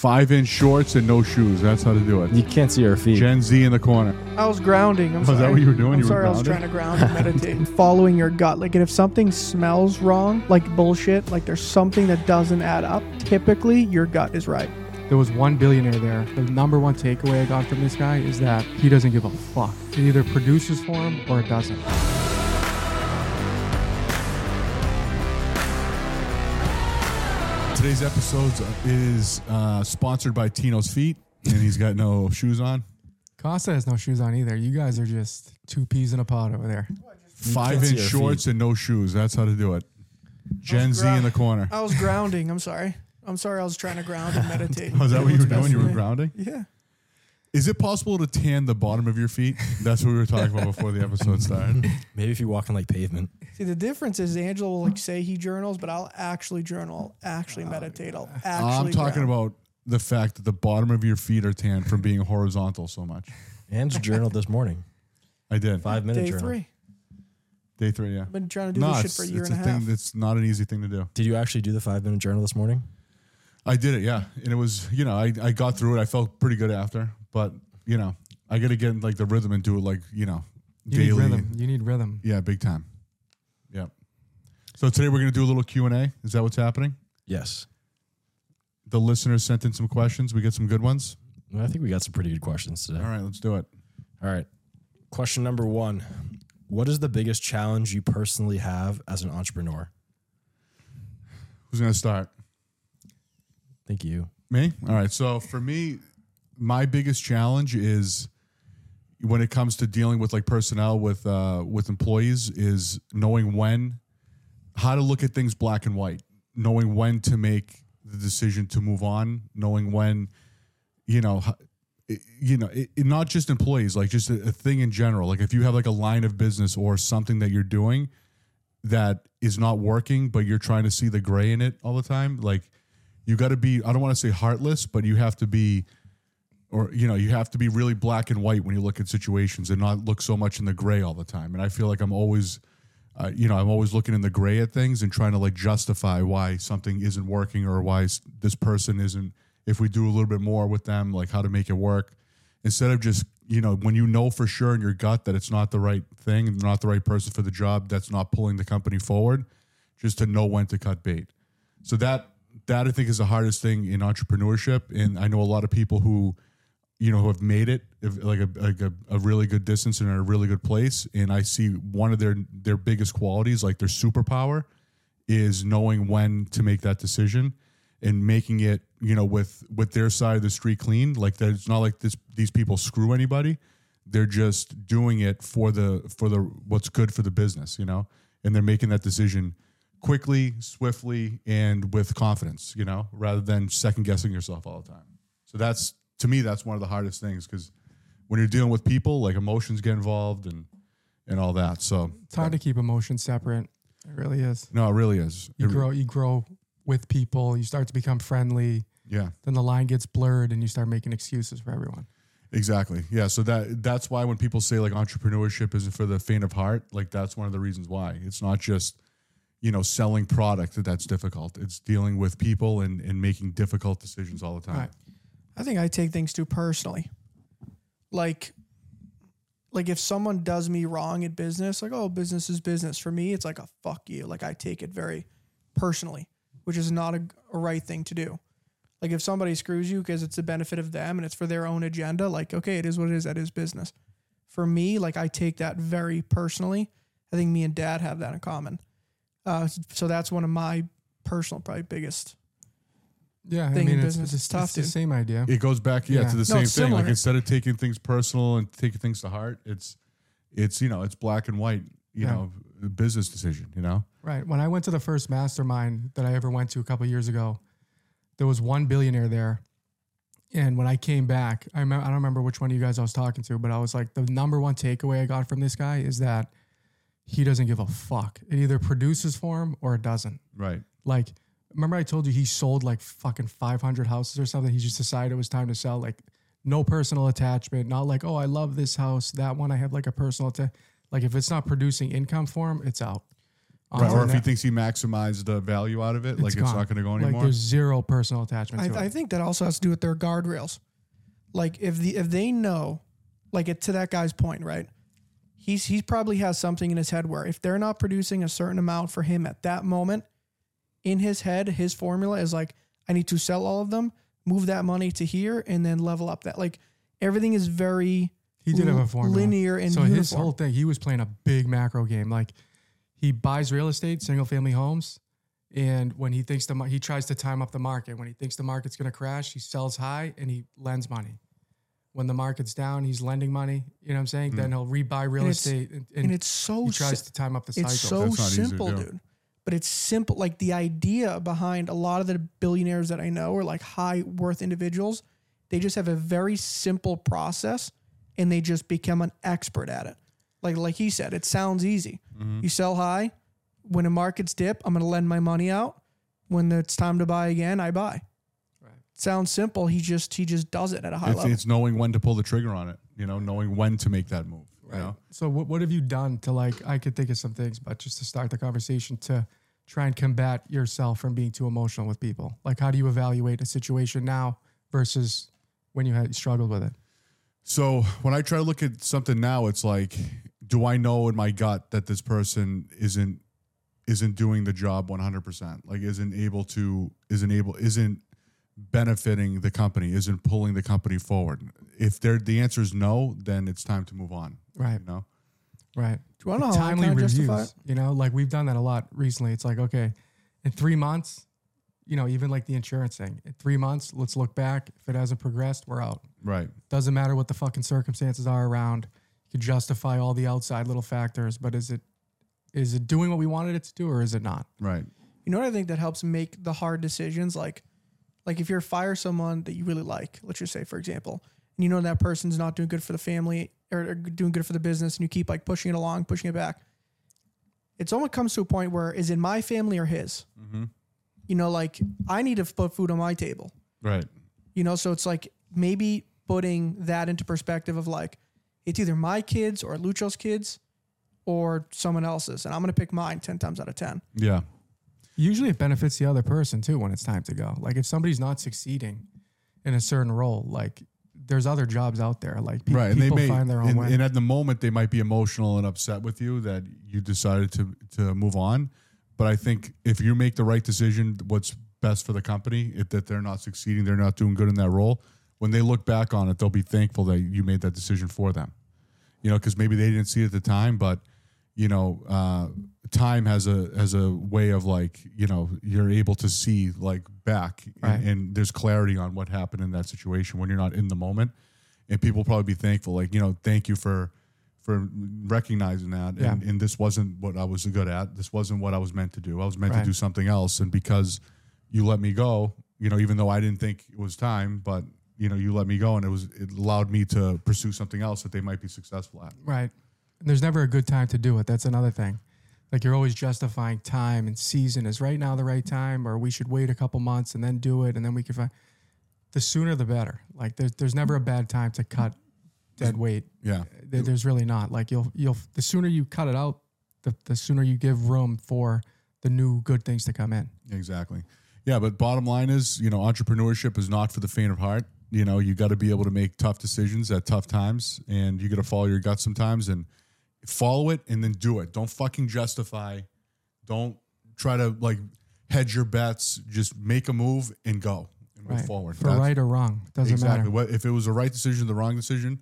Five inch shorts and no shoes. That's how to do it. You can't see our feet. Gen Z in the corner. I was grounding. I'm Was that what you were doing? I'm You were sorry. I was trying to ground and meditate. Following your gut. Like, and if something smells wrong, like bullshit, like there's something that doesn't add up, typically your gut is right. There was one billionaire there. The number one takeaway I got from this guy is that he doesn't give a fuck. It either produces for him or it doesn't. Today's episode is uh, sponsored by Tino's Feet, and he's got no shoes on. Costa has no shoes on either. You guys are just two peas in a pod over there. Five can't inch our shorts and no shoes. That's how to do it. Gen Z in the corner. I was grounding. I'm sorry. I'm sorry. I was trying to ground and meditate. Was that what you were doing? You were grounding? Yeah. Is it possible to tan the bottom of your feet? That's what we were talking about before the episode started. Maybe if you walk on like pavement. See, the difference is Angelo will like say he journals, but I'll actually journal, I'll actually meditate, I'll actually. I'm talking ground. about the fact that the bottom of your feet are tan from being horizontal so much. And journaled this morning. I did. Five minute journal. day journal. three. Day three, yeah. I've been trying to do No, this shit it's, for a year it's and a a half. thing that's not an easy thing to do. Did you actually do the five minute journal this morning? I did it, yeah. And it was, you know, I, I got through it. I felt pretty good after, but, you know, I got to get in, like the rhythm and do it like, you know, You daily. need rhythm. You need rhythm. Yeah, big time. Yep. So today we're going to do a little Q&A. Is that what's happening? Yes. The listeners sent in some questions. We get some good ones. I think we got some pretty good questions today. All right, let's do it. All right. Question number one What is the biggest challenge you personally have as an entrepreneur? Who's going to start? Thank you. Me? All right. So for me, my biggest challenge is when it comes to dealing with like personnel with uh, with employees is knowing when how to look at things black and white, knowing when to make the decision to move on, knowing when you know you know it, it- not just employees like just a, a thing in general. Like if you have like a line of business or something that you're doing that is not working but you're trying to see the gray in it all the time like you got to be i don't want to say heartless but you have to be or you know you have to be really black and white when you look at situations and not look so much in the gray all the time. And i feel like i'm always uh, you know i'm always looking in the gray at things and trying to like justify why something isn't working or why this person isn't if we do a little bit more with them like how to make it work. Instead of just you know when you know for sure in your gut that it's not the right thing and not the right person for the job that's not pulling the company forward just to know when to cut bait. So that that I think is the hardest thing in entrepreneurship, and I know a lot of people who, you know, who have made it like a like a, a really good distance and in a really good place. And I see one of their their biggest qualities, like their superpower, is knowing when to make that decision and making it, you know, with with their side of the street clean. Like that, it's not like this these people screw anybody. They're just doing it for the for the what's good for the business, you know, and they're making that decision quickly, swiftly, and with confidence, you know, rather than second guessing yourself all the time. So that's to me, that's one of the hardest things because when you're dealing with people, like emotions get involved and and all that. So It's hard to keep emotions separate. It really is. no, it really is. You It- grow. You grow with people. You start to become friendly. yeah, Then the line gets blurred, and you start making excuses for everyone. exactly. Yeah, so that that's why when people say like entrepreneurship isn't for the faint of heart, like that's one of the reasons why. It's not just you know selling product that that's difficult. It's dealing with people and and making difficult decisions all the time. Right. I think I take things too personally. Like, like if someone does me wrong in business, like oh, business is business. For me, it's like a fuck you. Like I take it very personally, which is not a, a right thing to do. Like if somebody screws you because it's the benefit of them and it's for their own agenda, like okay, it is what it is. That is business. For me, like I take that very personally. I think me and Dad have that in common. Uh, so that's one of my personal, probably biggest. Yeah, I Thing in mean, it's, business it's, is tough, it's the dude. same idea. it goes back yeah, Yeah. to the No, same it's thing like instead of taking things personal and taking things to heart it's it's you know it's black and white you Yeah. know business decision you know Right. When I went to the first mastermind that I ever went to a couple years ago, there was one billionaire there. And when I came back, I, remember, I don't remember which one of you guys I was talking to, but I was like, the number one takeaway I got from this guy is that he doesn't give a fuck. It either produces for him or it doesn't. right Like, remember I told you he sold like fucking 500 houses or something? He just decided it was time to sell. Like, no personal attachment. Not like, oh, I love this house. That one I have like a personal, atta-. like if it's not producing income for him, it's out. Right. Or if the he thinks he maximized the value out of it, like it's gone. not going to go like anymore. there's zero personal attachment to I, I think that also has to do with their guardrails. Like if the if they know, like it, to that guy's point, right? He's he probably has something in his head where if they're not producing a certain amount for him at that moment, in his head, his formula is like, I need to sell all of them, move that money to here, and then level up that. Like everything is very He did have a l- formula. linear and so his whole thing, he was playing a big macro game. Like he buys real estate, single family homes, and when he thinks the mar- he tries to time up the market. When he thinks the market's going to crash, he sells high and he lends money. When the market's down, he's lending money. You know what I'm saying? Mm. Then he'll rebuy real And estate, and, and and it's so he tries si- to time up the cycle. It's so That's easy to simple, dude. But it's simple. Like the idea behind a lot of the billionaires that I know are like high worth individuals. They just have a very simple process and they just become an expert at it. Like like he said, it sounds easy. Mm-hmm. You sell high. When the markets dip, I'm gonna lend my money out. When it's time to buy again, I buy. Right. Sounds simple. He just he just does it at a high it's, level. it's knowing when to pull the trigger on it. You know, knowing when to make that move. You know? So what what have you done to like? I could think of some things, but just to start the conversation to try and combat yourself from being too emotional with people. Like, how do you evaluate a situation now versus when you had struggled with it? So when I try to look at something now, it's like, do I know in my gut that this person isn't isn't doing the job 100%? Like isn't able to isn't able isn't benefiting the company, isn't pulling the company forward. If they're the answer is no, then it's time to move on. Right. You know? Right. Do you wanna know how I timely kinda reviews? justify it? You know, like we've done that a lot recently. It's like, okay, in three months, you know, even like the insurance thing. In three months, let's look back. If it hasn't progressed, we're out. Right. Doesn't matter what the fucking circumstances are around. You could justify all the outside little factors, but is it is it doing what we wanted it to do or is it not? Right. You know what I think that helps make the hard decisions? Like, like if you're fire someone that you really like, let's just say, for example, and you know that person's not doing good for the family or, or doing good for the business, and you keep like pushing it along, pushing it back. It's almost comes to a point where is it my family or his? Mm-hmm. You know, like I need to put food on my table. Right. You know, so it's like maybe putting that into perspective of like it's either my kids or Lucio's kids or someone else's, and I'm gonna pick mine ten times out of ten. Yeah. Usually it benefits the other person too when it's time to go. Like if somebody's not succeeding in a certain role, like there's other jobs out there. Like pe- right. And they people may, find their own and, way. and at the moment, they might be emotional and upset with you that you decided to to move on. But I think if you make the right decision, what's best for the company, if that they're not succeeding, they're not doing good in that role. When they look back on it, they'll be thankful that you made that decision for them. You know, because maybe they didn't see it at the time, but you know, uh, time has a has a way of like you know you're able to see like back Right. and, and there's clarity on what happened in that situation when you're not in the moment and people probably be thankful like you know thank you for for recognizing that Yeah. and, and this wasn't what i was good at this wasn't what i was meant to do i was meant Right. to do something else and because you let me go you know even though i didn't think it was time but you know you let me go and it was it allowed me to pursue something else that they might be successful at Right. There's never a good time to do it. That's another thing. Like you're always justifying time and season. Is right now the right time, or we should wait a couple months and then do it, and then we can find. The sooner the better. Like there's there's never a bad time to cut dead weight. yeah There- There's really not. Like you'll you'll the sooner you cut it out, the the sooner you give room for the new good things to come in. Exactly. Yeah, but bottom line is, you know, entrepreneurship is not for the faint of heart. You know, you got to be able to make tough decisions at tough times, and you got to follow your gut sometimes and follow it and then do it. Don't fucking justify. Don't try to like hedge your bets. Just make a move and go and move Right. forward. For That's- right or wrong, doesn't matter. exactly. matter. What if it was the right decision, the wrong decision?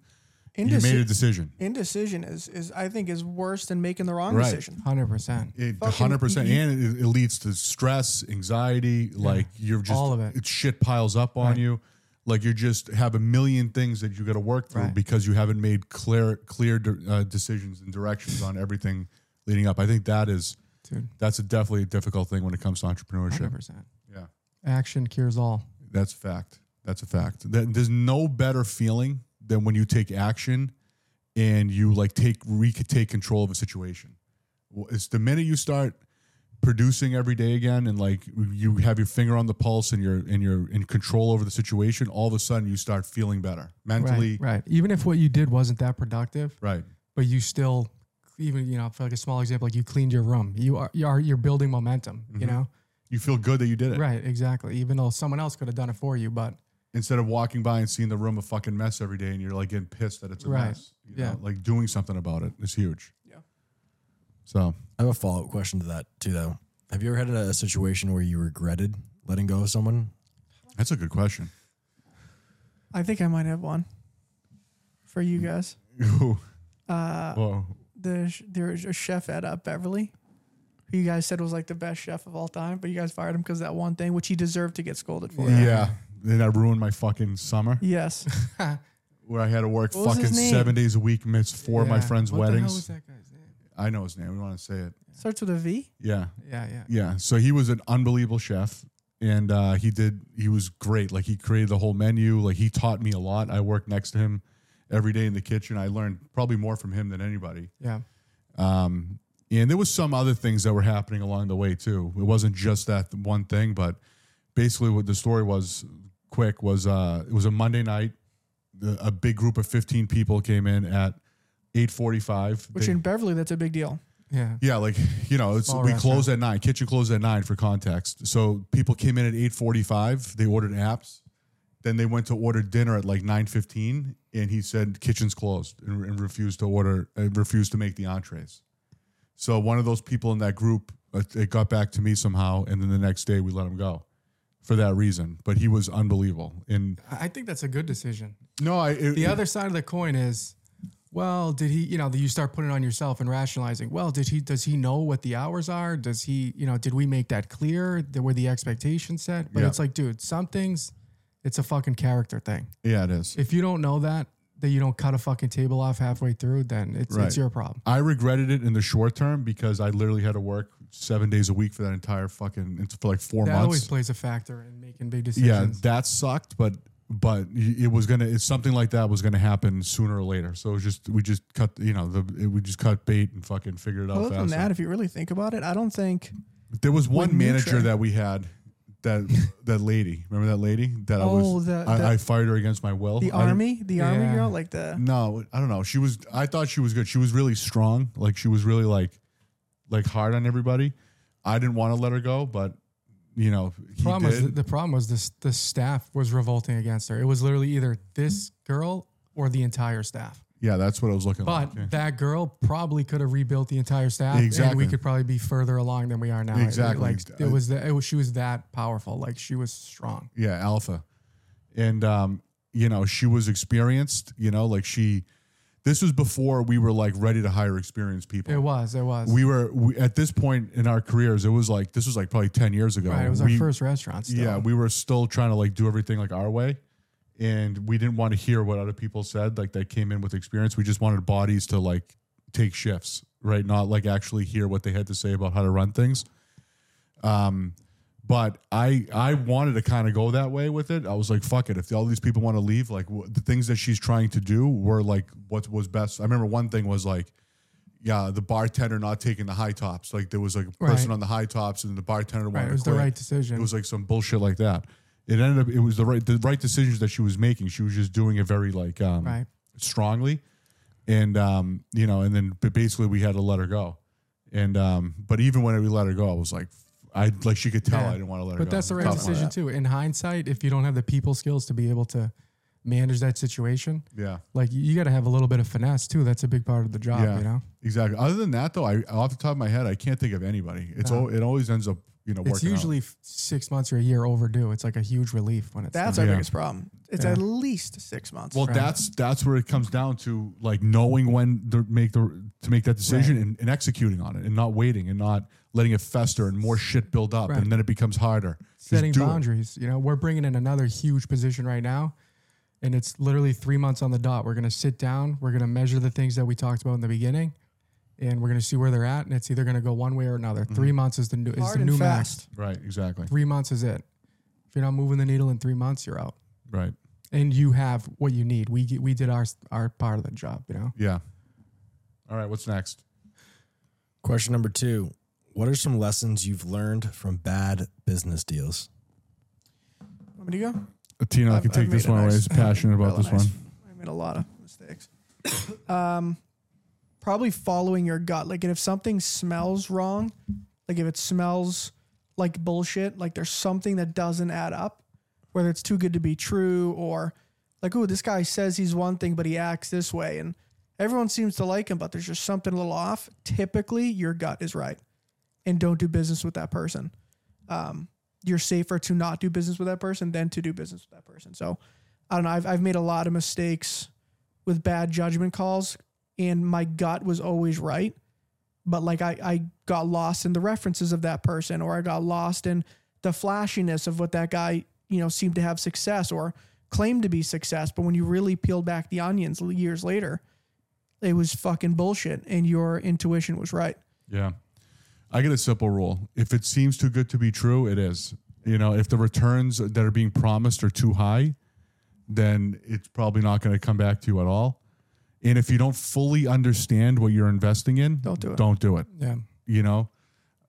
you made a decision. indecision is is I think is worse than making the wrong Right. decision. Hundred percent. Hundred percent, and it, it leads to stress, anxiety. Like you're just All of it. shit piles up on Right. you. Like you just have a million things that you got to work through Right. because you haven't made clear clear uh, decisions and directions on everything leading up. I think that is Dude, that's a definitely a difficult thing when it comes to entrepreneurship. percent. Yeah, Action cures all. that's a fact. That's a fact. That, there's no better feeling than when you take action and you like take re- take control of a situation. It's the minute you start producing every day again and like you have your finger on the pulse and you're and you're in control over the situation all of a sudden you start feeling better mentally Right, right. Even if what you did wasn't that productive, right but you still even you know for like a small example, like you cleaned your room. You are you are you're building momentum. You Mm-hmm. know, You feel good that you did it. right? Exactly. Even though someone else could have done it for you, but Instead of walking by and seeing the room a fucking mess every day and you're like getting pissed that it's a Right. mess. You Yeah. know, like doing something about it is huge. Yeah. So I have a follow up question to that too, though. Have you ever had a situation where you regretted letting go of someone? that's a good question. I think I might have one for you guys. Ooh. Uh, Whoa. the sh- there's a chef at uh, Beverly, who you guys said was like the best chef of all time, but you guys fired him because that one thing, which he deserved to get scolded for. Yeah. Then I ruined my fucking summer Yes. where I had to work What was fucking name? seven days a week, miss four of my Yeah. friends' What the hell weddings. was that guy's name? I know his name. We want to say it. Starts with a V. Yeah. Yeah, yeah. Yeah. So he was an unbelievable chef. And uh, he did, he was great. Like he created the whole menu. Like he taught me a lot. I worked next to him every day in the kitchen. I learned probably more from him than anybody. Yeah. Um, and there was some other things that were happening along the way too. It wasn't just that one thing, but basically what the story was quick was uh, it was a Monday night. The, a big group of 15 people came in at 8:45. Which They- in Beverly, that's a big deal. Yeah. yeah, like you know, it's, Small we restaurant. closed at nine. Kitchen closed at nine for context. So people came in at eight forty-five. They ordered apps. Then they went to order dinner at like nine fifteen, and he said kitchen's closed and, and refused to order, and refused to make the entrees. So one of those people in that group, uh, it got back to me somehow, and then the next day we let him go for that reason. But he was unbelievable. And I I think that's a good decision. no, I it, The it- other side of the coin is, well, did he, you know, you start putting it on yourself and rationalizing, well, did he, does he know what the hours are? Does he, you know, did we make that clear? There were the expectations set? But Yeah. it's like, dude, some things, it's a fucking character thing. yeah, it is. If you don't know that, that you don't cut a fucking table off halfway through, then it's, Right. it's your problem. I regretted it in the short term because I literally had to work seven days a week for that entire fucking for like four That months. always plays a factor in making big decisions. yeah, decisions. that sucked, but but it was gonna it's something like that was gonna happen sooner or later. So it was just we just cut you know the it, we just cut bait and fucking figured it out Other than faster. that, if you really think about it, I don't think. there was one manager that we had that that lady remember that lady that I Oh, was the- I, the- I fired her against my will. The I didn't- army, the army Yeah. girl, like the No, I don't know. She was. I thought she was good. She was really strong. Like she was really like, like hard on everybody. I didn't want to let her go, but you know, he problem was the, the problem was this the staff was revolting against her. It was literally either this girl or the entire staff. yeah, that's what I was looking. But like. that girl probably could have rebuilt the entire staff, and we could probably be further along than we are now. Exactly. like it was, the, it was she was that powerful. Like she was strong. yeah, alpha, and um, you know, she was experienced. You know, like she. This was before we were like ready to hire experienced people. It was. It was. we were we, at this point in our careers. It was like this was like probably ten years ago. right. It was we, our first restaurant. Still. Yeah, we were still trying to like do everything like our way. And we didn't want to hear what other people said, like that came in with experience. We just wanted bodies to like take shifts, right? Not like actually hear what they had to say about how to run things. Um, but I I wanted to kind of go that way with it. I was like, fuck it. If all these people want to leave, like the things that she's trying to do were like what was best. I remember one thing was like, yeah, the bartender not taking the high tops. Like there was like a person Right. on the high tops, and the bartender wanted Right. It to was the quit. right decision. It was like some bullshit like that. It ended up. It was the right the right decisions that she was making. She was just doing it very like um, right. strongly, and um, you know, and then but basically we had to let her go. And um, but even when we let her go, I was like, I like she could tell Yeah. I didn't want to let her But go. that's the right Tough. decision too. In hindsight, if you don't have the people skills to be able to manage that situation, Yeah, like you got to have a little bit of finesse too. That's a big part of the job. Yeah. You know, exactly. Other than that, though, I off the top of my head, I can't think of anybody. It's No. al- it always ends up you know it's working out. usually f- six months or a year overdue. It's like a huge relief when it's that's done. our Yeah. biggest problem. It's Yeah. at least six months. Well, Right. that's that's where it comes down to like knowing when to make the to make that decision Right. and, and executing on it and not waiting and not letting it fester and more shit build up Right. and then it becomes harder. Just setting do it. boundaries. You know, we're bringing in another huge position right now, and it's literally three months on the dot. We're gonna sit down. We're gonna measure the things that we talked about in the beginning, and we're gonna see where they're at. And it's either gonna go one way or another. Mm-hmm. Three months is the new is Hard the and new fast. max. Right, exactly. Three months is it. If you're not moving the needle in three months, you're out. Right. And you have what you need. We we did our our part of the job. You know. Yeah. All right, what's next? Question number two What are some lessons you've learned from bad business deals? Want me to go? Tino, I I've- can I've take this made a one away. nice- He's passionate about this nice. one. I made a lot of mistakes. um, probably following your gut. Like if something smells wrong, like if it smells like bullshit, like there's something that doesn't add up, whether it's too good to be true or like, oh, this guy says he's one thing, but he acts this way. And everyone seems to like him, but there's just something a little off. Typically, your gut is right. And don't do business with that person. Um, you're safer to not do business with that person than to do business with that person. So I don't know. I've, I've made a lot of mistakes with bad judgment calls, and my gut was always right. But like I, I got lost in the references of that person, or I got lost in the flashiness of what that guy, you know, seemed to have success or claimed to be success. But when you really peeled back the onions years later, it was fucking bullshit, and your intuition was right. Yeah. I get a simple rule. If it seems too good to be true, it is. You know, if the returns that are being promised are too high, then it's probably not going to come back to you at all. And if you don't fully understand what you're investing in, Don't do it. Don't do it. Yeah. You know,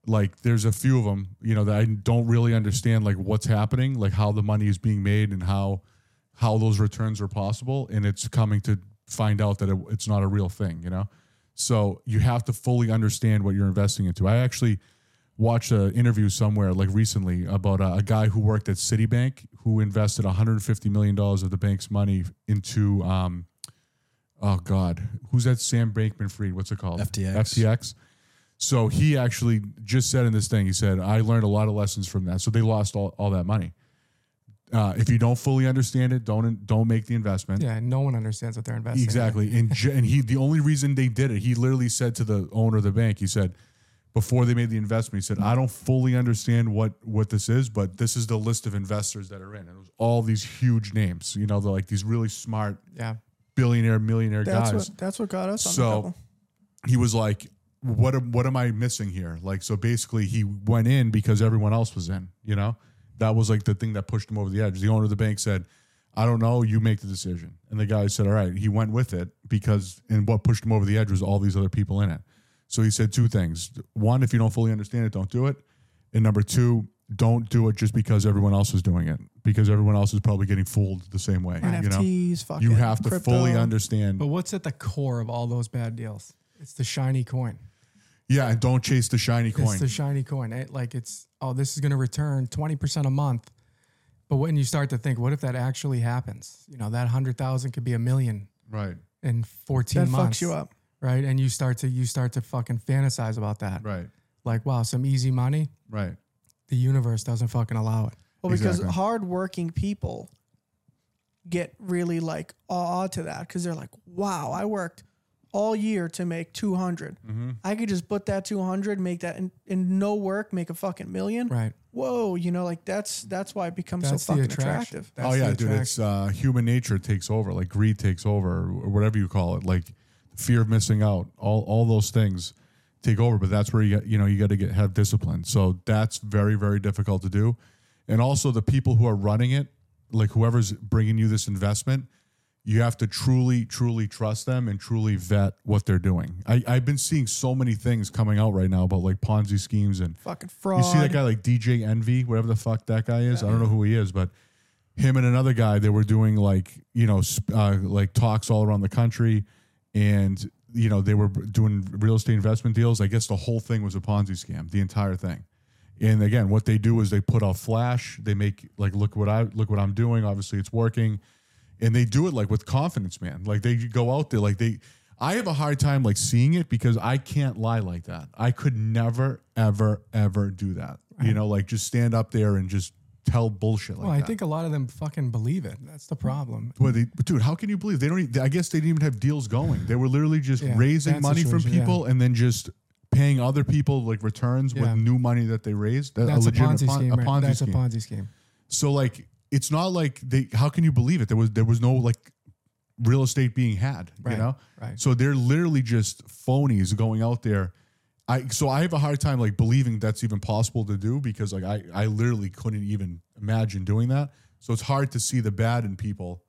like there's a few of them, you know, that I don't really understand like what's happening, like how the money is being made and how how those returns are possible and it's coming to find out that it, it's not a real thing, you know? So you have to fully understand what you're investing into. I actually watched an interview somewhere like recently about a, a guy who worked at Citibank who invested 150 million dollars of the bank's money into um, oh god, who's that Sam Bankman-Fried? What's it called? FTX. FTX. So he actually just said in this thing, he said, I learned a lot of lessons from that. So they lost all, all that money. Uh, if you don't fully understand it, don't don't make the investment. Yeah. No one understands what they're investing. in. Exactly. And j- and he the only reason they did it, he literally said to the owner of the bank, he said, before they made the investment, he said, I don't fully understand what what this is, but this is the list of investors that are in. And it was all these huge names, you know, they're like these really smart Yeah. billionaire, millionaire That's guys. what that's what got us on the So he was like, "What am, what am I missing here?" Like, so basically, he went in because everyone else was in. You know, that was like the thing that pushed him over the edge. The owner of the bank said, "I don't know. You make the decision." And the guy said, "All right." He went with it because, and what pushed him over the edge was all these other people in it. So he said two things: one, if you don't fully understand it, don't do it. And number two, don't do it just because everyone else is doing it, because everyone else is probably getting fooled the same way. You know, NFTs, fucking you have to crypto. fully understand. But what's at the core of all those bad deals? It's the shiny coin. Yeah, and don't chase the shiny coin. It's the shiny coin. It, like it's oh, this is going to return twenty percent a month. But when you start to think, what if that actually happens? You know, that hundred thousand could be a million right. in fourteen That months. fucks you up. right? And you start to you start to fucking fantasize about that. Right. Like, wow, some easy money. Right. The universe doesn't fucking allow it. Well, because Exactly. hardworking people get really like awe to that because they're like, wow, I worked all year to make 200. Mm-hmm. I could just put that 200, make that in, in no work, make a fucking million. Right. Whoa, you know, like that's that's why it becomes That's so fucking attraction. attractive. That's oh yeah, dude. attraction. It's uh, human nature takes over. Like greed takes over, or whatever you call it. Like fear of missing out. All all those things take over. But that's where you get, you know you got to get have discipline. So that's very very difficult to do. And also the people who are running it, like whoever's bringing you this investment, you have to truly truly trust them and truly vet what they're doing. I, I've been seeing so many things coming out right now about like Ponzi schemes and Fucking fraud. You see that guy like DJ Envy, whatever the fuck that guy is. I don't know who he is, but him and another guy, they were doing like you know sp- uh, like talks all around the country, and you know they were doing real estate investment deals. I guess the whole thing was a Ponzi scam, the entire thing. And again, what they do is they put out flash. They make like look what I look what I'm doing. Obviously, it's working, and they do it like with confidence, man. Like they go out there like they. I have a hard time like seeing it because I can't lie like that. I could never, ever, ever do that. You know, like just stand up there and just tell bullshit like Well, I that. think a lot of them fucking believe it. That's the problem. But, they, but dude, how can you believe they don't? I guess they didn't even have deals going. They were literally just Yeah, raising money from situation, yeah. people and then just paying other people like returns Yeah. with new money that they raised. That- That's a, legitimate Ponzi pon- scheme. A right? Ponzi That's scheme. a Ponzi scheme. So like, it's not like they. How can you believe it? There was there was no like real estate being had. Right, You know. right. So they're literally just phonies going out there. I so I have a hard time like believing that's even possible to do because like I I literally couldn't even imagine doing that. So it's hard to see the bad in people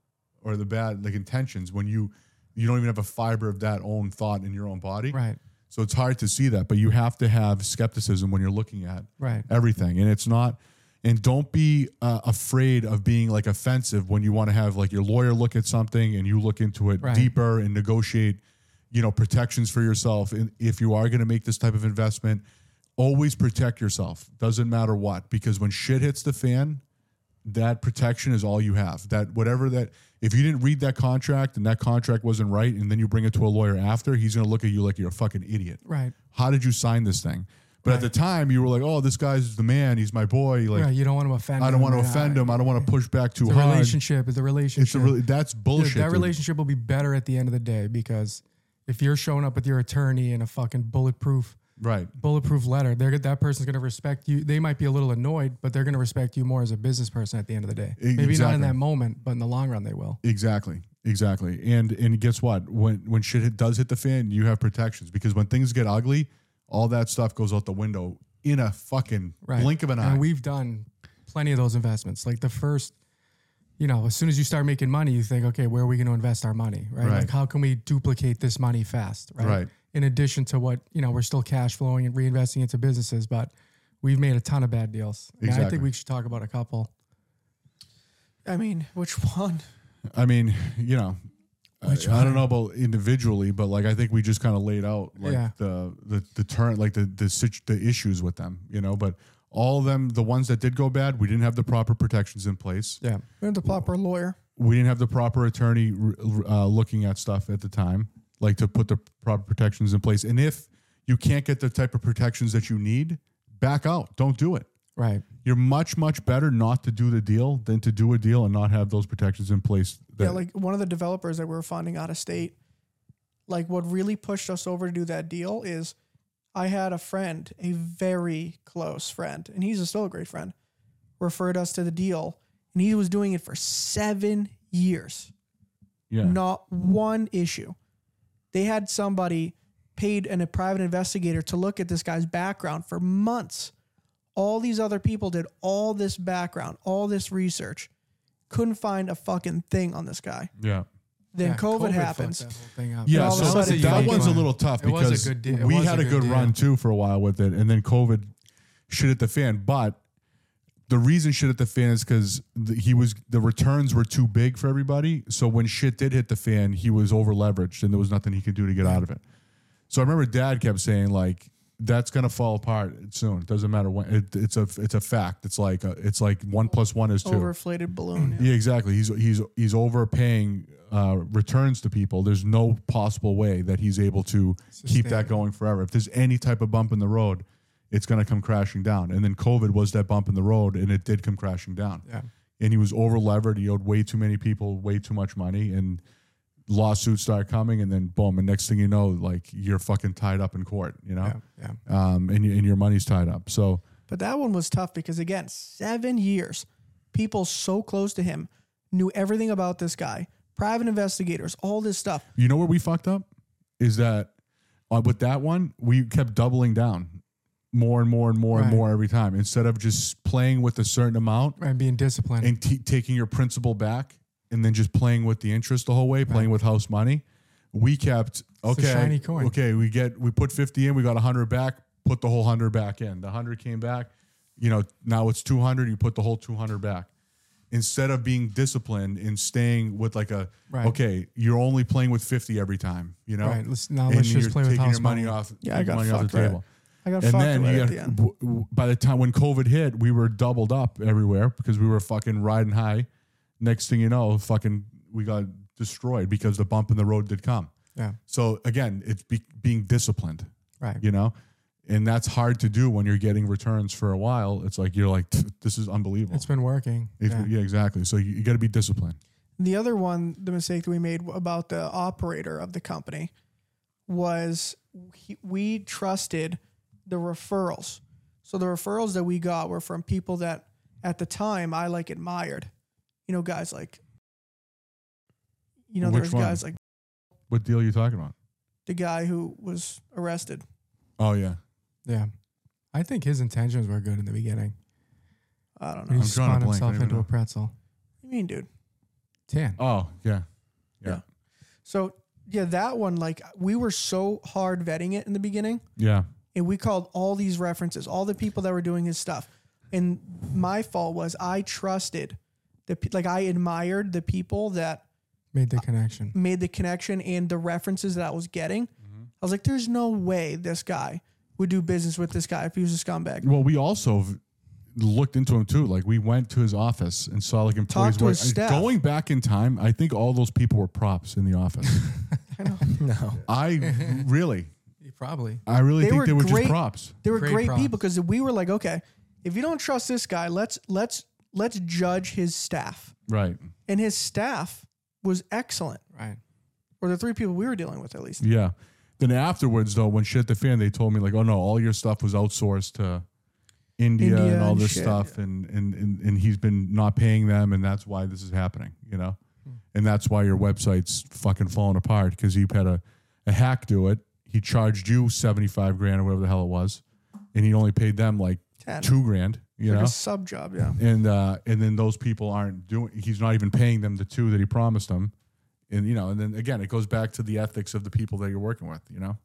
or the bad like intentions when you you don't even have a fiber of that own thought in your own body. Right. So it's hard to see that, but you have to have skepticism when you're looking at Right. everything, and it's not. And don't be uh, afraid of being like offensive when you want to have like your lawyer look at something and you look into it Right. deeper and negotiate. you know, protections for yourself. And if you are going to make this type of investment, always protect yourself. Doesn't matter what, because when shit hits the fan, that protection is all you have. That whatever that if you didn't read that contract and that contract wasn't right, and then you bring it to a lawyer after, he's gonna look at you like you're a fucking idiot. Right. How did you sign this thing? But at the time, you were like, "Oh, this guy's the man. He's my boy. Like, right. You don't want to offend. I don't want to offend him. I don't want to push back too a hard. relationship. It's a relationship. It's a really that's Dude, bullshit. that dude. relationship will be better at the end of the day because if you're showing up with your attorney in a fucking bulletproof right? bulletproof letter, they're that person's going to respect you. They might be a little annoyed, but they're going to respect you more as a business person at the end of the day. E- Maybe not exactly. in that moment, but in the long run, they will. Exactly. Exactly. And and guess what? When when shit hit, does hit the fan, you have protections because when things get ugly, all that stuff goes out the window in a fucking Right. blink of an eye. And we've done plenty of those investments. Like the first, you know, as soon as you start making money, you think, okay, where are we going to invest our money? Right? Right. Like, how can we duplicate this money fast? Right. Right. In addition to what, you know, we're still cash flowing and reinvesting into businesses, but we've made a ton of bad deals. And I think we should talk about a couple. I mean, which one? I mean, you know, I, Which I don't know about individually, but like I think we just kind of laid out like Yeah. the the the turn like the the situ- the issues with them, you know. But all of them, the ones that did go bad, we didn't have the proper protections in place. Yeah. We didn't have the proper lawyer. We didn't have the proper attorney uh, looking at stuff at the time, like to put the proper protections in place. And if you can't get the type of protections that you need, back out. Don't do it. Right. You're much much better not to do the deal than to do a deal and not have those protections in place. That, yeah, like one of the developers that we were finding out of state, like what really pushed us over to do that deal is I had a friend, a very close friend, and he's still a great friend, referred us to the deal, and he was doing it for seven years. yeah. Not one issue. They had somebody paid and a private investigator to look at this guy's background for months. All these other people did all this background, all this research, couldn't find a fucking thing on this guy. yeah. Then Yeah, COVID, fucked happens. that whole thing up. Yeah, all of a so sudden- that, That was a one's a unique little one. tough It was a because good deal. It we was had a a good good deal. run too for a while with it, and then COVID shit at the fan. But the reason shit at the fan is because he was the returns were too big for everybody. So when shit did hit the fan, he was over leveraged, and there was nothing he could do to get out of it. So I remember Dad kept saying like, "That's gonna fall apart soon. It doesn't matter when. It, it's a it's a fact. It's like a, it's like one plus one is two. Overinflated balloon. yeah. Yeah, exactly. He's he's he's overpaying uh, returns to people. There's no possible way that he's able to keep that going forever. If there's any type of bump in the road, it's going to come crashing down. And then COVID was that bump in the road, and it did come crashing down. Yeah. And he was over levered. He owed way too many people way too much money, and lawsuits start coming, and then boom. And next thing you know, like you're fucking tied up in court. You know, Yeah. Yeah. um, and you, and your money's tied up. So But that one was tough because again, seven years, people so close to him knew everything about this guy. Private investigators, all this stuff. You know where we fucked up is that uh, with that one we kept doubling down more and more and more and more every time instead of just playing with a certain amount And being disciplined. and t- taking your principal back and then just playing with the interest the whole way, playing with house money. We kept the okay. shiny coin. Okay, we get we put fifty in, we got hundred back. Put the whole hundred back in. The hundred came back. You know now it's two hundred. You put the whole two hundred back instead of being disciplined and staying with like a Right. okay, you're only playing with fifty every time. You know, Right, let's- now And let's just you're play with taking house your money money. off. Yeah, I got money off fucked the right. table. I got And then right you at got, the end. w- w- by the time when COVID hit, we were doubled up everywhere because we were fucking riding high. Next thing you know, fucking we got destroyed because the bump in the road did come. yeah. So again, it's be, being disciplined, Right. you know, and that's hard to do when you're getting returns for a while. It's like you're like, this is unbelievable. It's been working. It's- Yeah. yeah. exactly. So you, you got to be disciplined. The other one, the mistake that we made about the operator of the company was he, we trusted the referrals. So the referrals that we got were from people that at the time I like admired. You know, guys like, you know, Which there's one? guys like What deal are you talking about? the guy who was arrested. Oh yeah, Yeah. I think his intentions were good in the beginning. I don't He know. I'm spun drawing a blank. I himself don't even into know. a pretzel. What do you mean, dude? Tan. oh yeah. yeah, So yeah, that one, like we were so hard vetting it in the beginning. yeah. and we called all these references, all the people that were doing his stuff. And my fault was I trusted the like I admired the people that Made the connection. made the connection and the references that I was getting. Mm-hmm. I was like, there's no way this guy would do business with this guy if he was a scumbag. Well, we also looked into him too. Like we went to his office and saw like employees to his work- staff. Going back in time, I think all those people were props in the office. No. I really, Probably. I really They think were they were great- just props. They were Great great, props. people because we were like, okay, if you don't trust this guy, let's let's let's judge his staff. Right. And his staff was excellent. Right. Or the three people we were dealing with at least. Yeah. Then afterwards, though, when shit hit the fan, they told me like, "Oh no, all your stuff was outsourced to India, India and all and this shit. stuff, and, and and and he's been not paying them, and that's why this is happening." You know, hmm. and that's why your website's fucking falling apart because he had a, a hack do it. He charged you seventy five grand or whatever the hell it was, and he only paid them like Ten. two grand. You like know, a sub job, yeah. and uh, and then those people aren't doing. He's not even paying them the two that he promised them, and you know, and then again, it goes back to the ethics of the people that you're working with. You know.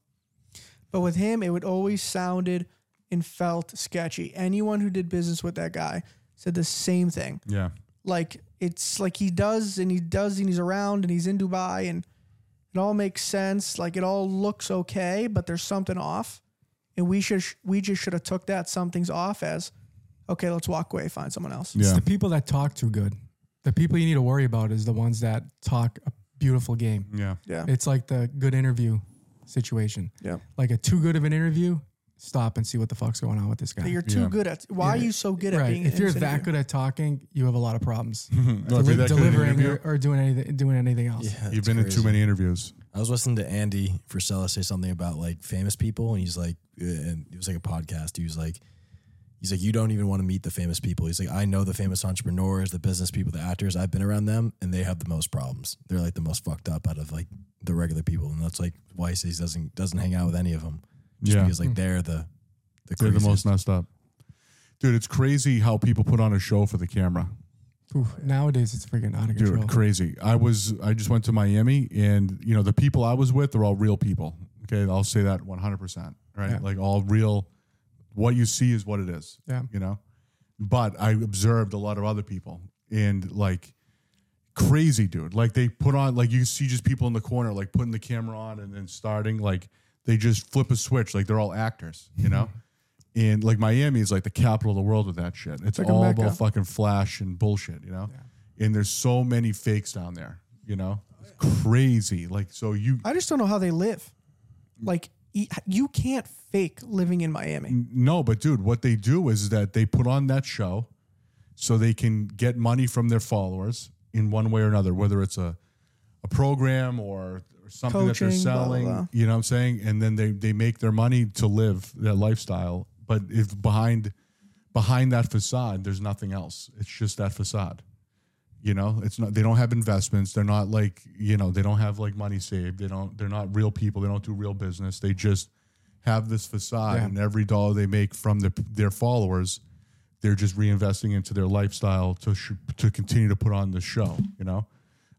But with him, it would always sounded and felt sketchy. Anyone who did business with that guy said the same thing. Yeah. Like it's like he does and he does and he's around and he's in Dubai and it all makes sense. Like it all looks okay, but there's something off. And we should we just should have took that something's off as okay, let's walk away, find someone else. It's Yeah. the people that talk too good. The people you need to worry about is the ones that talk a beautiful game. Yeah. Yeah. It's like the good interview situation. Yeah. Like a too good of an interview, stop and see what the fuck's going on with this guy. You're too Yeah. good at why are you so good at right. being If you're that interview? good at talking, you have a lot of problems No, if you're Deli- that good at an delivering interview, or, or doing anything doing anything else. Yeah, You've it's been in crazy. too many interviews. I was listening to Andy Frisella say something about like famous people, and he's like, uh, and it was like a podcast. He was like, he's like, you don't even want to meet the famous people. He's like, I know the famous entrepreneurs, the business people, the actors. I've been around them, and they have the most problems. They're like the most fucked up out of like the regular people, and that's like why he says he doesn't doesn't hang out with any of them, just Yeah. because like hmm. they're the the They're the most messed up. Dude, it's crazy how people put on a show for the camera. Oof, nowadays, it's freaking out of control. Dude, crazy. I was I just went to Miami and you know, the people I was with, they're all real people. Okay. I'll say that one hundred percent. Right. Yeah. Like all real what you see is what it is. Yeah. You know? But I observed a lot of other people and like crazy dude. Like they put on like you see just people in the corner like putting the camera on and then starting like they just flip a switch like they're all actors, you know? and like Miami is like the capital of the world with that shit. It's like all about fucking flash and bullshit, you know? And there's so many fakes down there, you know? It's crazy. Like so you I just don't know how they live. Like you can't fake living in Miami. No, but dude, what they do is that they put on that show so they can get money from their followers in one way or another, whether it's a a program or, or something that they're Coaching, blah, blah, selling. You know what I'm saying? And then they they make their money to live that lifestyle. But if behind behind that facade, there's nothing else. It's just that facade. You know, it's not. They don't have investments. They're not like you know. They don't have like money saved. They don't. They're not real people. They don't do real business. They just have this facade, Yeah. and every dollar they make from the, their followers, they're just reinvesting into their lifestyle to sh- to continue to put on the show. You know,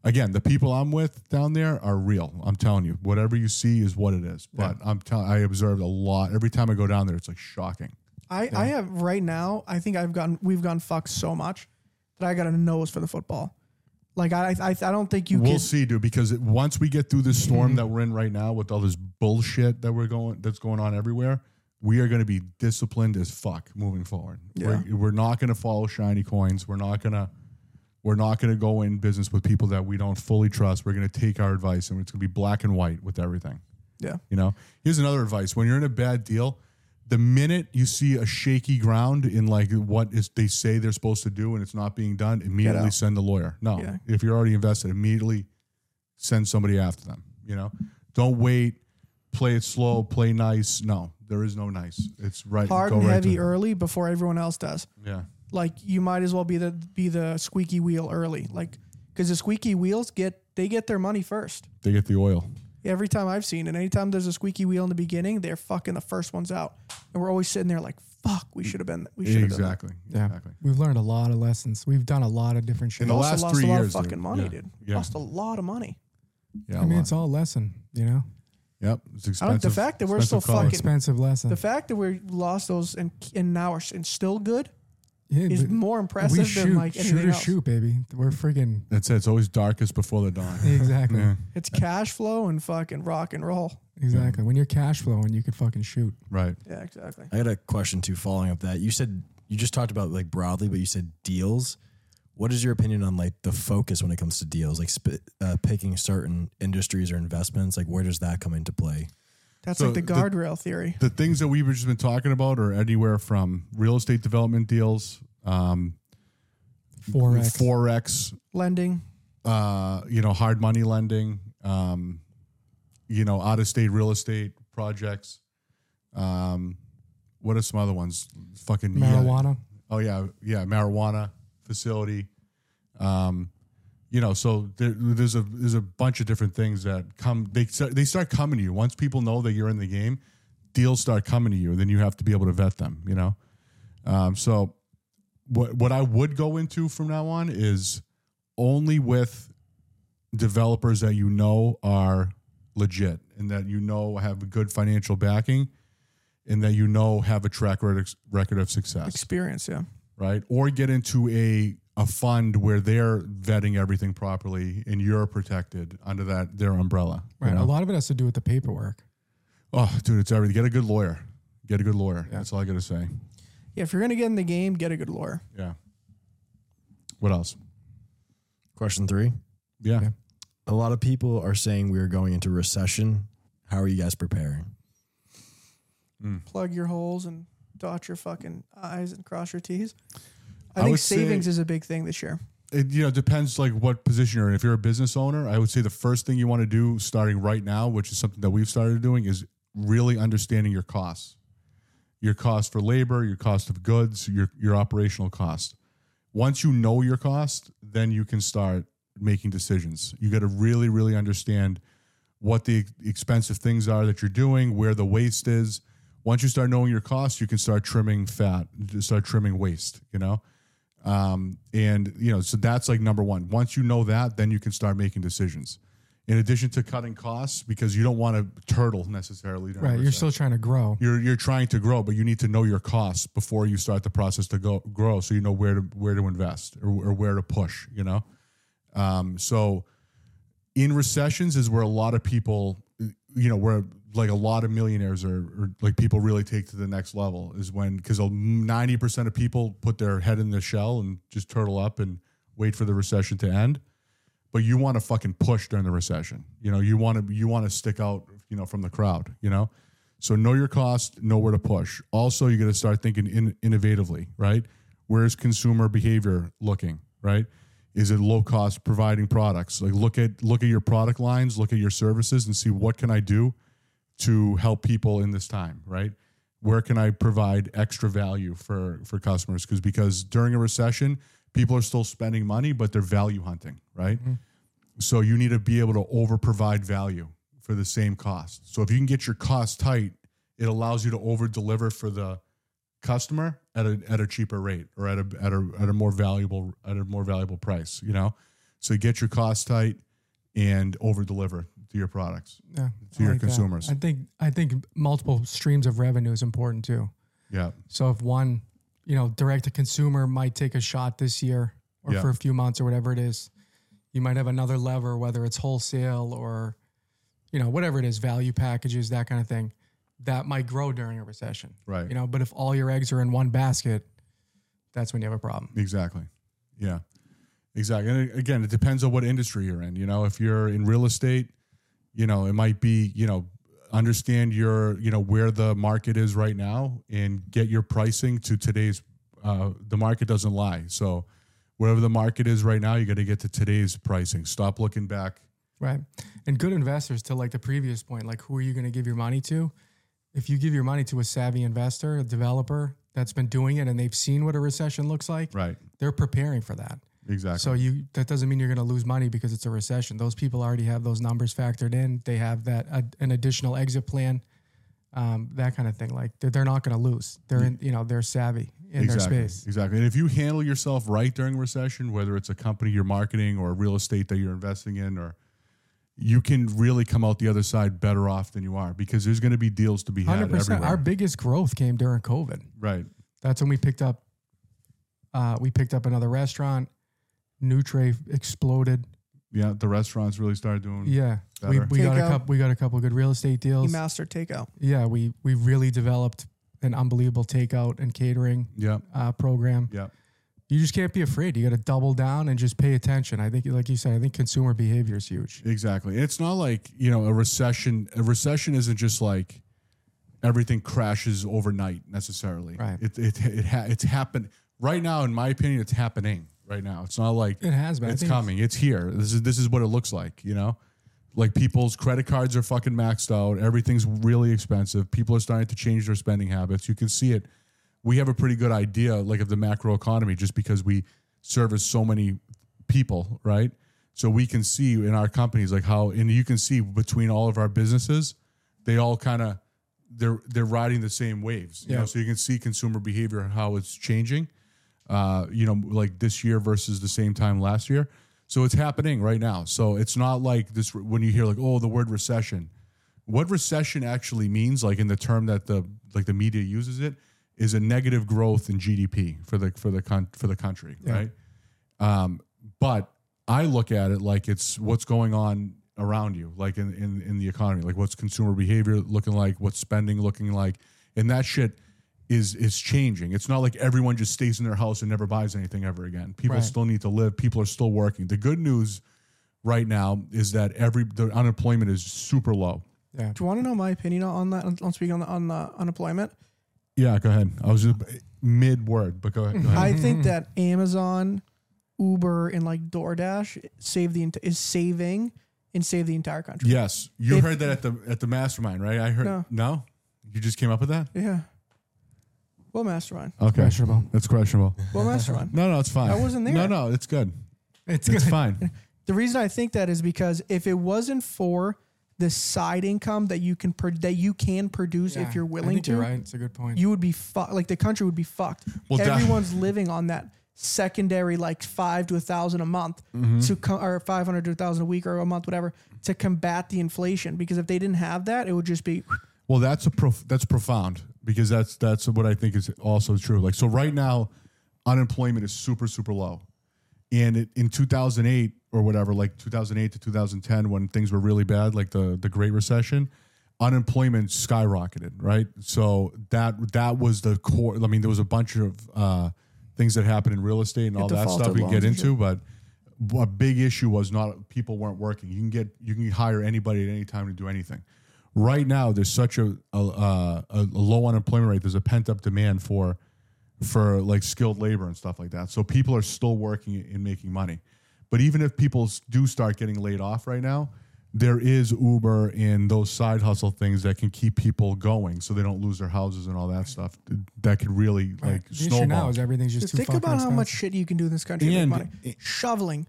again, the people I'm with down there are real. I'm telling you, whatever you see is what it is. But I'm telling. I observed a lot every time I go down there. It's like shocking. I, I have right now. I think I've gotten we've gone fucked so much that I got a nose for the football. Like I I, I don't think you we'll can. see, dude. Because it, once we get through this storm that we're in right now, with all this bullshit that we're going that's going on everywhere, we are going to be disciplined as fuck moving forward. Yeah. We're, we're not going to follow shiny coins. We're not going to. We're not going to go in business with people that we don't fully trust. We're going to take our advice, and it's going to be black and white with everything. Yeah. You know, here's another advice: when you're in a bad deal, the minute you see a shaky ground in like what is they say they're supposed to do and it's not being done, immediately send a lawyer. No, Yeah. if you're already invested, immediately send somebody after them. You know, don't wait, play it slow, play nice. No, there is no nice. It's right. hard go and right heavy early before everyone else does. Yeah, Like you might as well be the be the squeaky wheel early. Like because the squeaky wheels get they get their money first. they get the oil. Every time I've seen it, anytime there's a squeaky wheel in the beginning, they're fucking the first ones out, and we're always sitting there like, "Fuck, we should have been, we should have done that." Exactly. Yeah. Exactly. We've learned a lot of lessons. We've done a lot of different shit. In the Also last lost three a lot years, of fucking dude. money, Yeah. dude. Yeah. Lost a lot of money. Yeah, I mean, a it's all a lesson, you know? Yep, it's I expensive. don't- the fact that we're still expensive college. fucking- Expensive lesson. The fact that we lost those and and now are and still good, Yeah, is but more we impressive than shoot, like shoot anything or else. shoot, baby. We're friggin' That's it. It's always darkest before the dawn. exactly, Yeah, It's cash flow and fucking rock and roll. exactly. When you're cash flowing, you can fucking shoot. right. Yeah, exactly. I got a question too, following up that. You said you just talked about like broadly, but you said deals. What is your opinion on like the focus when it comes to deals, like sp- uh, picking certain industries or investments? Like, where does that come into play? That's So like the the- guardrail theory. The things that we've just been talking about are anywhere from real estate development deals, um, Forex. forex, Lending. uh, you know, hard money lending, um, you know, out of state real estate projects. Um, what are some other ones? Fucking marijuana. Oh yeah, yeah, marijuana facility. Um, you know, so there, there's a there's a bunch of different things that come. They start- they start coming to you once people know that you're in the game. Deals start coming to you, and then you have to be able to vet them. You know, um, so what what I would go into from now on is only with developers that you know are legit and that you know have a good financial backing and that you know have a track record of success Experience, yeah. right? Or get into a a fund where they're vetting everything properly and you're protected under that their umbrella. you Right. know? A lot of it has to do with the paperwork. Oh, dude, it's everything. Get a good lawyer. Get a good lawyer. That's all I got to say. Yeah, if you're gonna get in the game, get a good lawyer. Yeah. What else? Question three. Yeah. Yeah. A lot of people are saying we are going into recession. How are you guys preparing? Hmm. Plug your holes and dot your fucking I's and cross your T's. I, I think would say- savings is a big thing this year. It you know depends like what position you're in. If you're a business owner, I would say the first thing you want to do starting right now, which is something that we've started doing, is really understanding your costs. Your cost for labor, your cost of goods, your your operational cost. Once you know your cost, then you can start making decisions. You got to really really understand what the expensive things are that you're doing, where the waste is. Once you start knowing your costs, you can start trimming fat, start trimming waste, you know? Um, and you know, so that's like number one. Once you know that, then you can start making decisions. In addition to cutting costs, because you don't want to turtle necessarily. Right. You're still trying to grow. you're you're trying to grow, but you need to know your costs before you start the process to go grow, so you know where to where to invest or, or where to push. You know, um, so in recessions is where a lot of people, you know, where like a lot of millionaires or, or like people really take to the next level is when because ninety percent of people put their head in the shell and just turtle up and wait for the recession to end. But you want to fucking push during the recession. You know, you want to you want to stick out, you know, from the crowd. You know, so know your cost, know where to push. Also, you got to start thinking in, innovatively, right? Where's consumer behavior looking, right? Is it low cost providing products? Like look at look at your product lines, look at your services, and see what can I do to help people in this time, right? Where can I provide extra value for for customers? Because because during a recession, people are still spending money, but they're value hunting, right? Mm-hmm. So you need to be able to over provide value for the same cost. So if you can get your cost tight, it allows you to over deliver for the customer at a at a cheaper rate or at a at a at a more valuable at a more valuable price, you know? So get your cost tight and over deliver to your products. Yeah. To I your like that. consumers. I think I think multiple streams of revenue is important too. Yeah. So if one, you know, direct to consumer might take a shot this year or Yeah. for a few months or whatever it is, you might have another lever, whether it's wholesale or, you know, whatever it is, value packages, that kind of thing, that might grow during a recession. Right. You know, but if all your eggs are in one basket, that's when you have a problem. Exactly. Yeah. Exactly. And again, it depends on what industry you're in. You know, if you're in real estate, you know, it might be, you know, understand your, you know, where the market is right now and get your pricing to today's uh the market doesn't lie. So wherever the market is right now, you got to get to today's pricing. Stop looking back. Right. And good investors, to like the previous point, like who are you going to give your money to? If you give your money to a savvy investor, a developer that's been doing it and they've seen what a recession looks like, Right. they're preparing for that. Exactly. So you that doesn't mean you're going to lose money because it's a recession. Those people already have those numbers factored in. They have that uh, an additional exit plan, um, that kind of thing. Like they're, they're not going to lose. They're in, you know, they're savvy in exactly. their space. Exactly. And if you handle yourself right during a recession, whether it's a company you're marketing or real estate that you're investing in, or you can really come out the other side better off than you are because there's going to be deals to be had Hundred percent. everywhere. Our biggest growth came during COVID. right. That's when we picked up Uh, we picked up another restaurant. Nutre exploded. Yeah, the restaurants really started doing. Yeah, we, Better. we got a couple. We got a couple good real estate You deals. mastered takeout. Yeah, we we really developed an unbelievable takeout and catering Yeah, uh, program. yeah. You just can't be afraid. You got to double down and just pay attention. I think, like you said, I think consumer behavior is huge. Exactly. It's not like, you know, a recession. A recession isn't just like everything crashes overnight necessarily. Right. It it it ha- it's happened right now in my opinion it's happening right now. It's not like It has been. It's coming. It's here. This is this is what it looks like, you know? Like people's credit cards are fucking maxed out. Everything's really expensive. People are starting to change their spending habits. You can see it. We have a pretty good idea like of the macro economy just because we service so many people, right? So we can see in our companies like how and you can see between all of our businesses, they all kind of they're they're riding the same waves. You Yeah. know, so you can see consumer behavior how it's changing uh, you know, like this year versus the same time last year. So it's happening right now. So it's not like this when you hear like, oh, the word recession. What recession actually means, like in the term that the like the media uses it, is a negative growth in GDP for the for the con- for the country, right? Um, but I look at it like it's what's going on around you, like in, in in the economy, like what's consumer behavior looking like, what's spending looking like, and that shit is is changing. It's not like everyone just stays in their house and never buys anything ever again. People Right. still need to live. People are still working. The good news right now is that every the unemployment is super low. Yeah. Do you want to know my opinion on that? On speaking on the, on the unemployment, Yeah, go ahead. I was just mid word, but go ahead. Go ahead. I think that Amazon, Uber, and like DoorDash save the ent- is saving and save the entire country. yes, you If- heard that at the at the mastermind, right? I heard. No. no, you just came up with that. Yeah. Well, mastermind. Okay, Questionable. That's questionable. Well, mastermind. No, no, it's fine. I wasn't there. No, no, it's good. It's, It's good. fine. The reason I think that is because if it wasn't for the side income that you can pro- that you can produce Yeah, if you're I willing think to, You're right. It's a good point. you would be fucked. Like the country would be fucked. Well, Everyone's living on that secondary like five to a thousand a month Mm-hmm. to co- or five hundred to a thousand a week or a month, whatever, to combat the inflation. Because if they didn't have that, it would just be Well, that's a prof- that's profound because that's that's what I think is also true. Like so, right now, unemployment is super super low, and it, in 2008 or whatever, like 2008 to 2010, when things were really bad, like the the Great Recession, unemployment skyrocketed. Right, so that that was the core. I mean, there was a bunch of uh, things that happened in real estate and all that stuff we can get into, but. A big issue was not people weren't working. You can get you can hire anybody at any time to do anything right now there's such a a, a, a low unemployment rate there's a pent up demand for for like skilled labor and stuff like that. So people are still working and making money. But even if people do start getting laid off right now there is uber and those side hustle things that can keep people going so they don't lose their houses and all that stuff. That could really like the issue now snowball. is everything's just too think fucking about how much shit you can do in this country And- make money. Shoveling,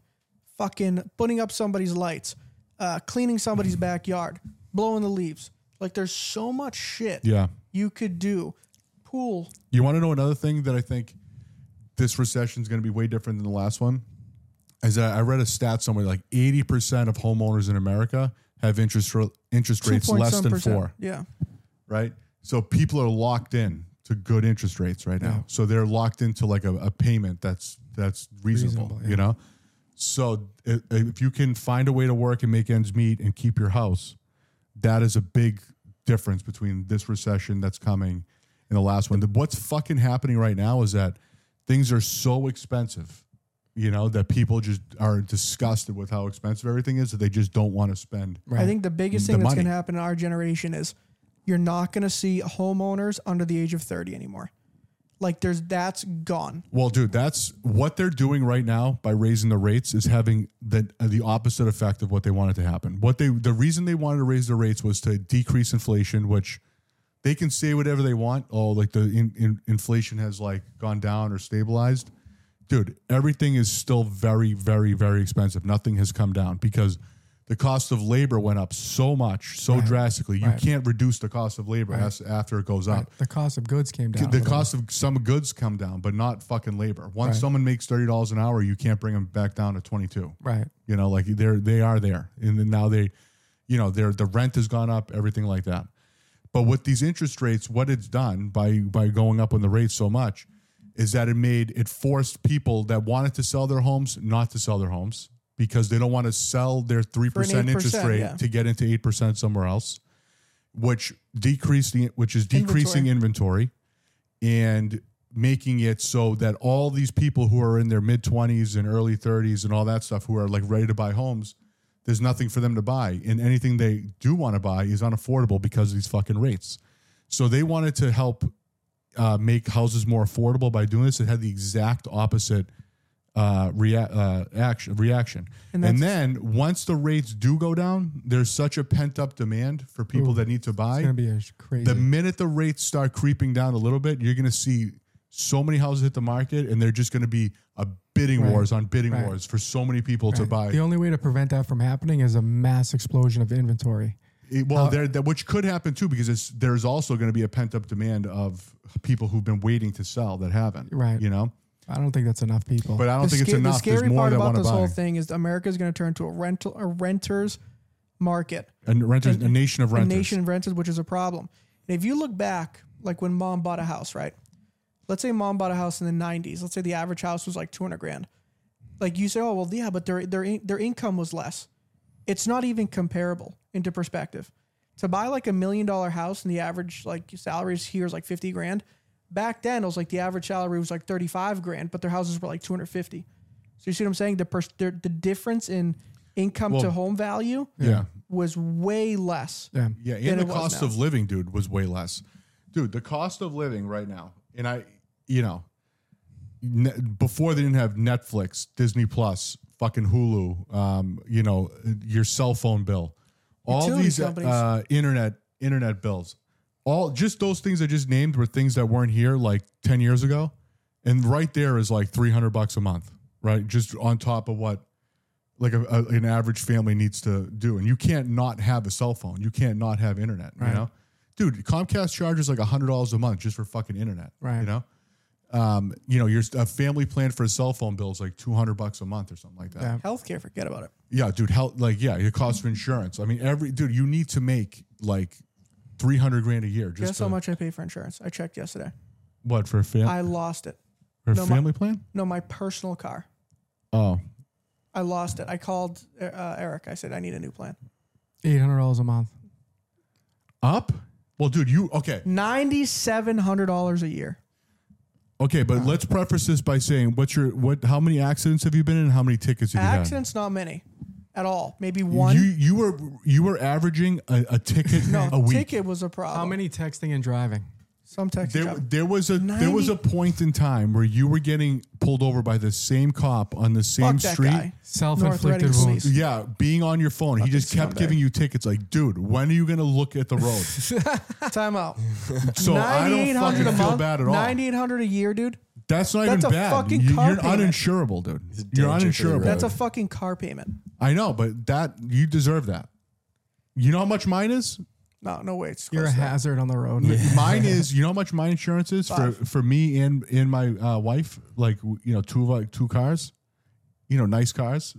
fucking putting up somebody's lights, uh, cleaning somebody's backyard, blowing the leaves. Like there's so much shit yeah. you could do. Pool. You want to know another thing that I think this recession is going to be way different than the last one? Is that I read a stat somewhere like 80% of homeowners in America have interest interest rates less than percent. four, Yeah. right? So people are locked in to good interest rates right now. So they're locked into like a, a payment that's that's reasonable, Reasonable, yeah. you know? So if you can find a way to work and make ends meet and keep your house, that is a big difference between this recession that's coming and the last one. The- What's fucking happening right now is that things are so expensive, you know, that people just are disgusted with how expensive everything is that they just don't want to spend. Right. I think the biggest The thing that's money. going to happen in our generation is you're not going to see homeowners under the age of 30 anymore. Like there's that's gone. Well, dude, that's what they're doing right now by raising the rates is having the the opposite effect of what they wanted to happen. What they the reason they wanted to raise the rates was to decrease inflation, which they can say whatever they want. Oh, like the in, in, inflation has like gone down or stabilized. Dude, everything is still very, very, very expensive. Nothing has come down because the cost of labor went up so much, so drastically. You Right. can't reduce the cost of labor as, after it goes up Right. The cost of goods came down. the cost of some goods come down, but not fucking labor. Once Right. someone makes thirty dollars an hour, you can't bring them back down to twenty two. Right. You know, like they're they are there, and then now they, you know, their the rent has gone up, everything like that. But with these interest rates, what it's done by by going up on the rates so much is that it made it forced people that wanted to sell their homes not to sell their homes because they don't want to sell their 3% interest rate yeah. to get into 8% somewhere else which decreased the which is decreasing inventory, and making it so that all these people who are in their mid 20s and early 30s and all that stuff who are like ready to buy homes there's nothing for them to buy. And anything they do want to buy is unaffordable because of these fucking rates. So they wanted to help uh, make houses more affordable by doing this. It had the exact opposite uh, rea- uh, action reaction. And and, then once the rates do go down there's such a pent up demand for people Ooh, that need to buy It's gonna be crazy. the minute the rates start creeping down a little bit, you're going to see so many houses hit the market, and they're just going to be a bidding Right. wars on bidding Right. wars for so many people to buy. The only way to prevent that from happening is a mass explosion of inventory. It- well, uh, there, that, which could happen too, because it's, there's also going to be a pent up demand of people who've been waiting to sell that haven't. Right. You know, I don't think that's enough people. but I don't the think it's sca- enough. The scary There's more part that about this buy. whole thing is America is going to turn to a rental a renters market, and renters, a nation of renters. a renters. nation of renters, which is a problem. And if you look back, like when mom bought a house, right? Let's say mom bought a house in the '90s. Let's say the average house was like 200 grand. Like you say, oh well, yeah, but their their in- their income was less. It's not even comparable into perspective. To buy like a million dollar house and the average like salaries here is like 50 grand. Back then, it was like the average salary was like 35 grand, but their houses were like 250. So you see what I'm saying? The pers- the, the difference in income to home value yeah. was way less. yeah. Yeah, than and the it was cost now. of living, dude, was way less. Dude, the cost of living right now, and I, you know, ne- before they didn't have Netflix, Disney Plus, fucking Hulu, um, you know, your cell phone bill, all Utility these companies. uh, internet internet bills, all just those things I just named were things that weren't here like ten years ago, and right there is like three hundred bucks a month, right? Just on top of what like a, a- an average family needs to do. And you can't not have a cell phone. You can't not have internet. You know, dude, Comcast charges like hundred dollars a month just for fucking internet. Right. You know, um, you know, your a family plan for a cell phone bill is like two hundred bucks a month or something like that. Yeah. Yeah, Healthcare, forget about it. Yeah, dude, hell, like yeah, your cost of insurance. I mean, every dude, you need to make like three hundred grand a year just Guess to, how much I pay for insurance? I checked yesterday. what for a fam- I lost it. for a no, my- family plan? No, my personal car. Oh, I lost it. I called uh, Eric. I said I need a new plan. Eight hundred dollars a month. up. Well, dude, you okay? Ninety seven hundred dollars a year. Okay, but let's preface this by saying what's your what? How many accidents have you been in? and How many tickets have you had? Accidents, not many, at all. Maybe one. You you were you were averaging a, a ticket no, a week. A ticket was a problem. How many texting and driving? Some text. There, job. there was a there was a point in time where you were getting pulled over by the same cop on the same Fuck that street. guy. Self-inflicted Reading wounds. police. Yeah, being on your phone. he just kept scumbag. giving you tickets like, dude, when are you gonna look at the road? Time out. So I don't 9800 fucking a feel month. bad at all. Ninety eight hundred a year, dude. That's not That's even a bad. fucking You, car are payment. uninsurable, dude. You're danger for the uninsurable. road. That's a fucking car payment. I know, but that you deserve that. You know how much mine is? No, no way. It's You're a close to hazard on the road. Mine is. You know how much my insurance is for Five. for me and and my uh, wife? Like you know, two like two cars. You know, nice cars.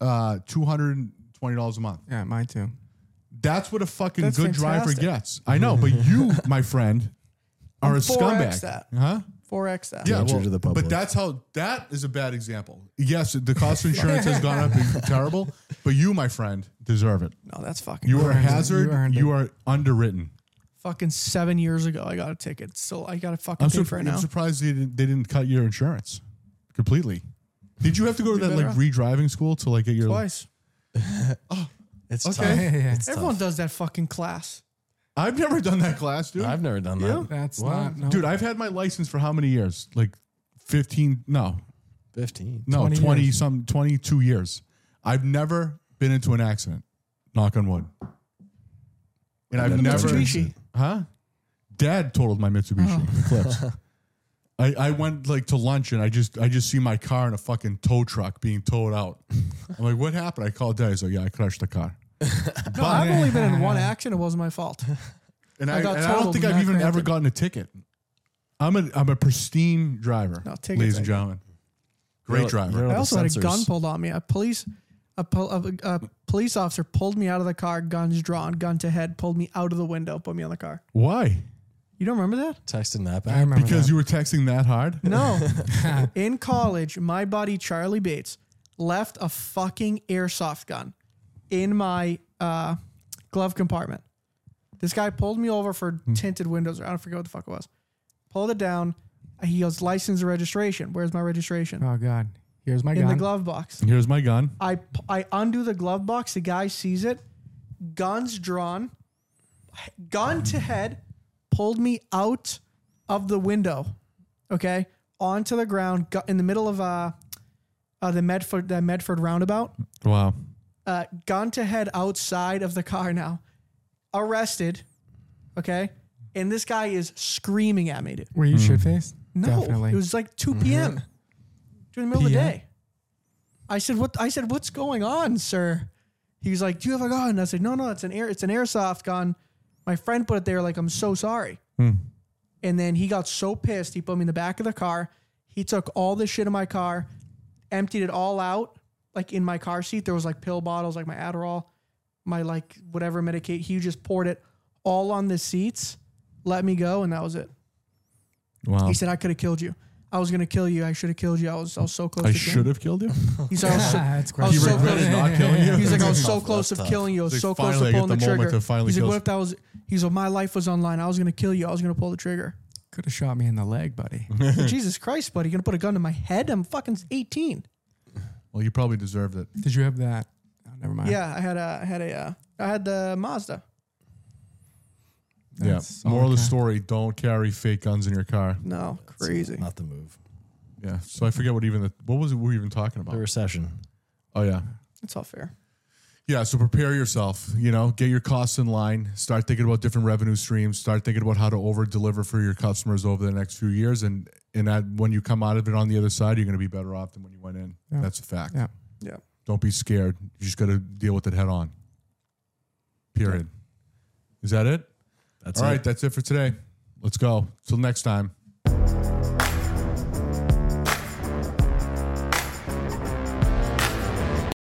Uh, two hundred and twenty dollars a month. Yeah, mine too. That's what a fucking That's good driver fantastic. gets. I know, but you, my friend, are a 4X scumbag. that. Huh? Four X that. Yeah, well, to the public. but that's how that is a bad example. Yes, the cost of insurance has gone up, it's terrible. But you, my friend, deserve it. No, that's fucking. You are a hazard. You earned You are underwritten. fucking seven years ago. I got a ticket. So I got to fucking I'm, pay sur- for it I'm now. surprised they didn't, they didn't cut your insurance completely. Did you have to go to Be that like off. re-driving school to like get your? Twice. Oh, it's Okay. tough. Yeah, yeah. It's Everyone tough. does that fucking class. I've never done that class, dude. I've never done You? that. That's What? not no. dude, I've had my license for how many years? Like fifteen? No, Fifteen. no, 20 twenty years. some, twenty-two years. I've never been into an accident. Knock on wood. And I've I've never, Mitsubishi. huh? Dad totaled my Mitsubishi oh. Eclipse. I, I went like to lunch and I just I just see my car in a fucking tow truck being towed out. I'm like, what happened? I called Dad. He's like, yeah, I crashed the car. No, I've only been in one accident. It wasn't my fault. And I I, got and I don't totaled, think I've not even ever granted. gotten a ticket. I'm a I'm a pristine driver, No, tickets ladies and get. gentlemen. Great You're- driver. you're- I the also had a sensors. gun pulled on me. A police, a, pol- a, a police officer pulled me out of the car, guns drawn, gun to head, pulled me out of the window, put me on the car. Why? You don't remember that? Texting that I back. remember Because that. you were texting that hard? No. In college, my buddy Charlie Bates left a fucking airsoft gun in my uh, glove compartment. This guy pulled me over for tinted windows, or I don't forget what the fuck it was. Pulled it down. He goes, license and registration. Where's my registration? Oh God. Here's my in gun. the glove box. Here's my gun. I I undo the glove box. The guy sees it, guns drawn, gun to head, pulled me out of the window, okay, onto the ground, in the middle of uh, uh the Medford the Medford roundabout. Wow. Uh, gun to head outside of the car now, arrested, okay, and this guy is screaming at me, dude. Were you hmm. shit faced? No, Definitely. it was like 2 mm-hmm. p.m. during the middle of the day. I said, "What?" I said, "What's going on, sir?" He was like, "Do you have a gun?" I said, "No, no, it's an air, it's an airsoft gun. My friend put it there. Like, I'm so sorry." Hmm. And then he got so pissed, he put me in the back of the car. He took all the shit in my car, emptied it all out, like in my car seat. There was like pill bottles, like my Adderall, my like whatever medicate. He just poured it all on the seats, let me go, and that was it. Wow. He said, I could have killed you. I was gonna kill you. I should have killed you. I was, I was so close. I to killing should have killed you. you. He's like, I was so, That's I was He so close. not killing you. He's like, I was so close that's of tough. killing you. I was Like, so close finally, I to get pulling the, the moment trigger. to finally He's like, kill what if that was? He's like, my life was on line. I was gonna kill you. I was gonna pull the trigger. Could have shot me in the leg, buddy. Jesus Christ, buddy, you gonna put a gun to my head? I'm fucking 18. Well, you probably deserved it. Did you have that? Oh, never mind. Yeah, I had a, I had a, uh, I had the Mazda. That's yeah. Moral of the story: Don't carry fake guns in your car. No, crazy. Not the move. Yeah. So I forget what even the what was it we were even talking about. The recession. Oh yeah. It's all fair. Yeah, so prepare yourself. You know, get your costs in line. Start thinking about different revenue streams. Start thinking about how to over deliver for your customers over the next few years. And and that when you come out of it on the other side, you're going to be better off than when you went in. Yeah. That's a fact. Yeah. Yeah. Don't be scared. You just got to deal with it head on. Period. Is that it? That's All it. right, that's it for today. Let's go. Till next time.